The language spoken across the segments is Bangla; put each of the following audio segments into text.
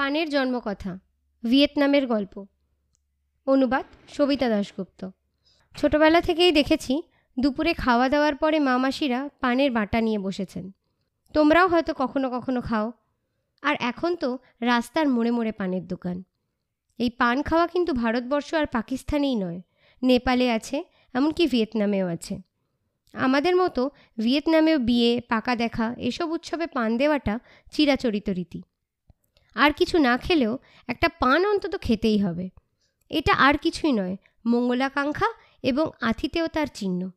পানের জন্মকথা, ভিয়েতনামের গল্প। অনুবাদ সবিতা দাশগুপ্ত। ছোটবেলা থেকেই দেখেছি, দুপুরে খাওয়া দাওয়ার পরে মামাসিরা পানের বাটা নিয়ে বসেছেন। তোমরাও হয়তো কখনো কখনো খাও। আর এখন তো রাস্তার মোড়ে মোড়ে পানের দোকান। এই পান খাওয়া কিন্তু ভারতবর্ষ আর পাকিস্তানেই নয়, নেপালে আছে, এমনকি ভিয়েতনামেও আছে। আমাদের মতো ভিয়েতনামেও বিয়ে, পাকা দেখা, এসব উৎসবে পান দেওয়াটা চিরাচরিত রীতি। আর কিছু না খেলেও একটা পান অন্তত খেতেই হবে। এটা আর কিছুই নয়, মঙ্গলাকাঙ্ক্ষা এবং আথিতেও তার চিহ্ন।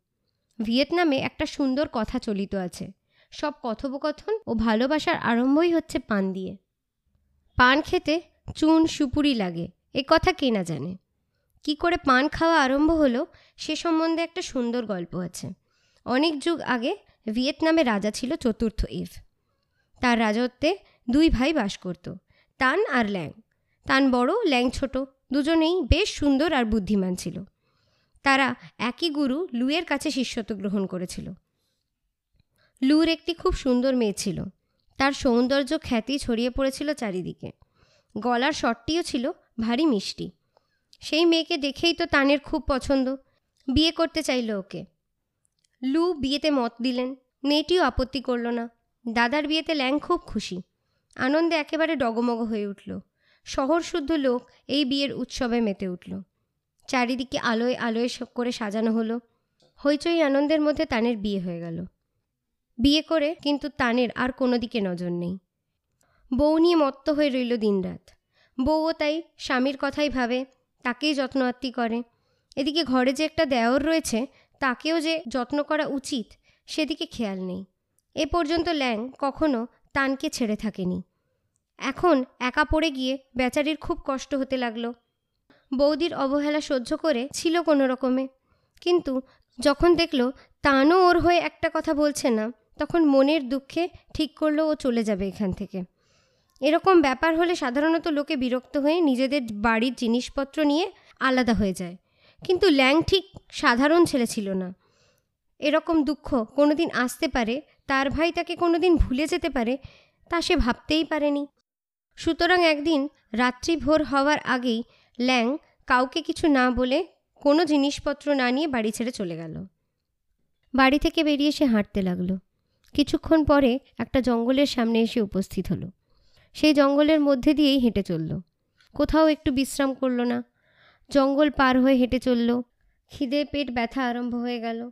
ভিয়েতনামে একটা সুন্দর কথা চলিত আছে। সব কথোপকথন ও ভালোবাসার আরম্ভই হচ্ছে পান দিয়ে। পান খেতে চুন সুপুরি লাগে, এ কথা কে না জানে। কি করে পান খাওয়া আরম্ভ হলো সে সম্বন্ধে একটা সুন্দর গল্প আছে। অনেক যুগ আগে ভিয়েতনামে রাজা ছিল চতুর্থ ইভ। তার রাজত্বে দুই ভাই বাস করত, তান আর ল্যাং। তান বড়, ল্যাং ছোট, দুজনেই বেশ সুন্দর আর বুদ্ধিমান ছিল। তারা একই গুরু লুয়ের কাছে শিষ্যত্ব গ্রহণ করেছিল। লুর একটি খুব সুন্দর মেয়ে ছিল। তার সৌন্দর্য খ্যাতি ছড়িয়ে পড়েছিল চারিদিকে। গলার শটটিও ছিল ভারী মিষ্টি। সেই মেয়েকে দেখেই তো তানের খুব পছন্দ। বিয়ে করতে চাইল ওকে। লু বিয়েতে মত দিলেন, মেয়েটিও আপত্তি করল না। দাদার বিয়েতে ল্যাং খুব খুশি। আনন্দে একেবারে ডগমগ হয়ে উঠল। শহর শুদ্ধ লোক এই বিয়ের উৎসবে মেতে উঠল। চারিদিকে আলোয় আলোয় করে সাজানো হলো। হইচই আনন্দের মধ্যে তানের বিয়ে হয়ে গেল। বিয়ে করে কিন্তু তানের আর কোনো দিকে নজর নেই। বউ নিয়ে মত্ত হয়ে রইল দিনরাত। বউও তাই স্বামীর কথাই ভাবে, তাকেই যত্ন আত্মি করে। এদিকে ঘরে যে একটা দেওর রয়েছে, তাকেও যে যত্ন করা উচিত, সেদিকে খেয়াল নেই। এ পর্যন্ত ল্যাং কখনো তানকে ছেড়ে থাকেনি। এখন একা পড়ে গিয়ে বেচারির খুব কষ্ট হতে লাগল। বৌদির অবহেলা সহ্য করে ছিল কোনো রকমে। কিন্তু যখন দেখল তানও ওর হয়ে একটা কথা বলছে না, তখন মনের দুঃখে ঠিক করল ও চলে যাবে এখান থেকে। এরকম ব্যাপার হলে সাধারণত লোকে বিরক্ত হয়ে নিজেদের বাড়ির জিনিসপত্র নিয়ে আলাদা হয়ে যায়। কিন্তু ল্যাং ঠিক সাধারণ ছেলে ছিল না। এরকম দুঃখ কোনোদিন আসতে পারে তার ভাই তাকে কোনোদিন ভুলে যেতে পারে, তা সে ভাবতেই পারেনি। সুতরাং একদিন রাত্রি ভোর হওয়ার আগেই ল্যাং কাউকে কিছু না বলে কোনো জিনিসপত্র না নিয়ে বাড়ি ছেড়ে চলে গেল। বাড়ি থেকে বেরিয়ে সে হাঁটতে লাগল। কিছুক্ষণ পরে একটা জঙ্গলের সামনে এসে উপস্থিত হলো। সেই জঙ্গলের মধ্যে দিয়েই হেঁটে চলল। কোথাও একটু বিশ্রাম করল না। জঙ্গল পার হয়ে হেঁটে চলল। খিদে পেট ব্যথা আরম্ভ হয়ে গেল।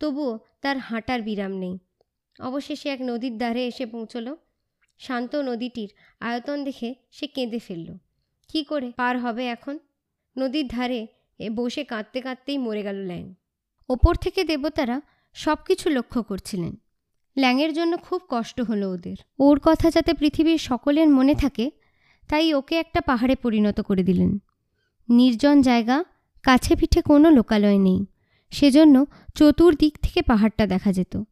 তবুও তার হাঁটার বিরাম নেই। অবশেষে এক নদীর ধারে এসে পৌঁছল। শান্ত নদীটির আয়তন দেখে সে কেঁদে ফেলল। কি করে? পার হবে এখন? নদীর ধারে এ বসে কাঁদতে কাঁদতেই মরে গেল ল্যাং। ওপর থেকে দেবতারা সব কিছু লক্ষ্য করছিলেন। ল্যাংয়ের জন্য খুব কষ্ট হলো ওদের। ওর কথা যাতে পৃথিবীর সকলের মনে থাকে, তাই ওকে একটা পাহাড়ে পরিণত করে দিলেন। নির্জন জায়গা, কাছে পিঠে কোনো লোকালয় নেই। সেজন্য চতুর্দিক থেকে পাহাড়টা দেখা যেত।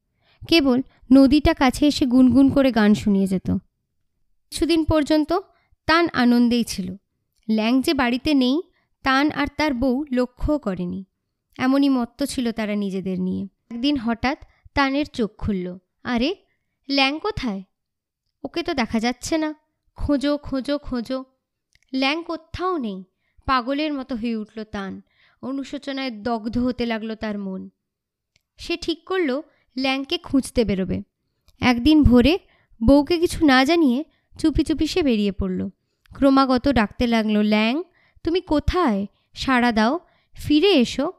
কেবল নদীটা কাছে এসে গুনগুন করে গান শুনিয়ে যেত। কিছুদিন পর্যন্ত তান আনন্দেই ছিল। ল্যাং যে বাড়িতে নেই, তান আর তার বউ লক্ষ্যও করেনি। এমনই মত্ত ছিল তারা নিজেদের নিয়ে। একদিন হঠাৎ তানের চোখ খুলল। আরে, ল্যাং কোথায়? ওকে তো দেখা যাচ্ছে না। খোঁজো খোঁজো খোঁজো। ল্যাং কোথাও নেই। পাগলের মতো হয়ে উঠল তান। অনুশোচনায় দগ্ধ হতে লাগল তার মন। সে ঠিক করল ল্যাংকে খুঁজতে বেরোবে। একদিন ভোরে বউকে কিছু না জানিয়ে চুপি চুপি সে বেরিয়ে পড়ল। ক্রমাগত ডাকতে লাগল, ল্যাং, তুমি কোথায়? সাড়া দাও, ফিরে এসো।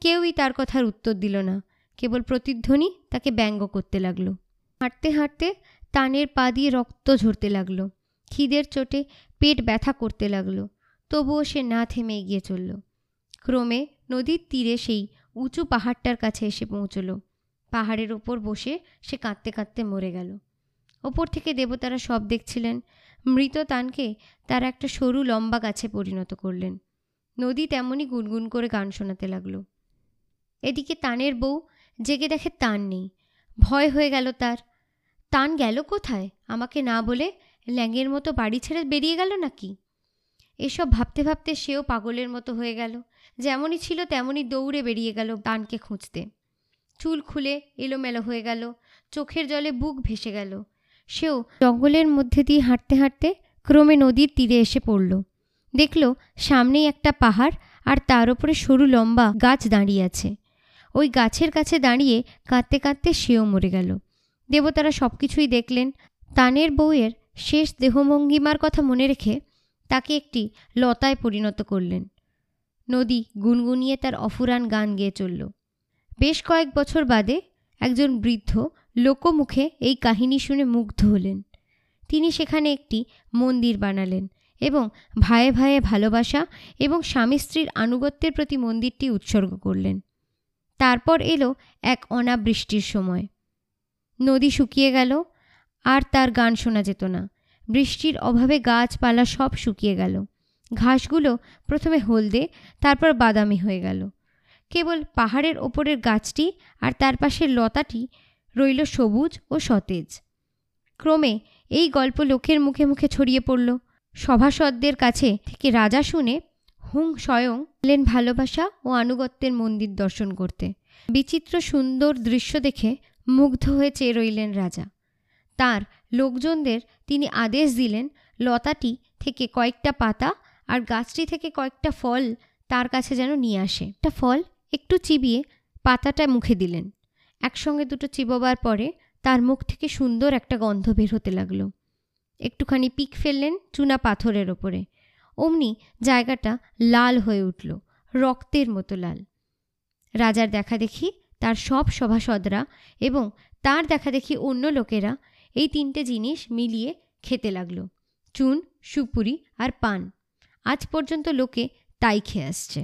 কেউই তার কথার উত্তর দিল না। কেবল প্রতিধ্বনি তাকে ব্যঙ্গ করতে লাগল। হাঁটতে হাঁটতে তানের পা দিয়ে রক্ত ঝরতে লাগল। খিদের চোটে পেট ব্যথা করতে লাগল। তবুও সে না থেমে এগিয়ে চলল। ক্রমে নদীর তীরে সেই উঁচু পাহাড়টার কাছে এসে পৌঁছলো। পাহাড়ের ওপর বসে সে কাঁদতে কাঁদতে মরে গেল। ওপর থেকে দেবতারা সব দেখছিলেন। মৃত তানকে তার একটা সরু লম্বা গাছে পরিণত করলেন। নদী তেমনই গুনগুন করে গান শোনাতে লাগল। এদিকে তানের বউ জেগে দেখে তান নেই। ভয় হয়ে গেল তার। তান গেল কোথায়? আমাকে না বলে ল্যাঙের মতো বাড়ি ছেড়ে বেরিয়ে গেল নাকি? এসব ভাবতে ভাবতে সেও পাগলের মতো হয়ে গেল। যেমনই ছিল তেমনই দৌড়ে বেরিয়ে গেল তানকে খুঁজতে। চুল খুলে এলোমেলো হয়ে গেল, চোখের জলে বুক ভেসে গেল। সেও জঙ্গলের মধ্যে দিয়ে হাঁটতে হাঁটতে ক্রমে নদীর তীরে এসে পড়ল। দেখল সামনেই একটা পাহাড় আর তার ওপরে সরু লম্বা গাছ দাঁড়িয়ে আছে। ওই গাছের কাছে দাঁড়িয়ে কাঁদতে কাঁদতে সেও মরে গেল। দেবতারা সব কিছুই দেখলেন। তানের বউয়ের শেষ দেহভঙ্গিমার কথা মনে রেখে তাকে একটি লতায় পরিণত করলেন। নদী গুনগুনিয়ে তার অফুরান গান গেয়ে চলল। বেশ কয়েক বছর বাদে একজন বৃদ্ধ লোকমুখে এই কাহিনী শুনে মুগ্ধ হলেন। তিনি সেখানে একটি মন্দির বানালেন এবং ভাইয়ে ভাইয়ে ভালোবাসা এবং স্বামী স্ত্রীর আনুগত্যের প্রতি মন্দিরটি উৎসর্গ করলেন। তারপর এলো এক অনাবৃষ্টির সময়। নদী শুকিয়ে গেল, আর তার গান শোনা যেত না। বৃষ্টির অভাবে গাছপালা সব শুকিয়ে গেল। ঘাসগুলো প্রথমে হলদে, তারপর বাদামি হয়ে গেল। কেবল পাহাড়ের ওপরের গাছটি আর তার পাশের লতাটি রইল সবুজ ও সতেজ। ক্রমে এই গল্প লোকের মুখে মুখে ছড়িয়ে পড়ল। সভাসদদের কাছে থেকে রাজা শুনে হুং স্বয়ং এলেন ভালোবাসা ও আনুগত্যের মন্দির দর্শন করতে। বিচিত্র সুন্দর দৃশ্য দেখে মুগ্ধ হয়ে চেয়ে রইলেন রাজা। তার লোকজনদের তিনি আদেশ দিলেন লতাটি থেকে কয়েকটা পাতা আর গাছটি থেকে কয়েকটা ফল তার কাছে যেন নিয়ে আসে। একটা ফল একটু চিবিয়ে পাতাটা মুখে দিলেন। একসঙ্গে দুটো চিবোবার পরে তার মুখ থেকে সুন্দর একটা গন্ধ বের হতে লাগল। একটুখানি পিক ফেললেন চুনা পাথরের ওপরে। অমনি জায়গাটা লাল হয়ে উঠল, রক্তের মতো লাল। রাজার দেখা দেখি তার সব সভাসদরা এবং তার দেখা দেখি অন্য লোকেরা এই তিনটে জিনিস মিলিয়ে খেতে লাগল, চুন, সুপুরি আর পান। আজ পর্যন্ত লোকে তাই খেয়ে আসছে।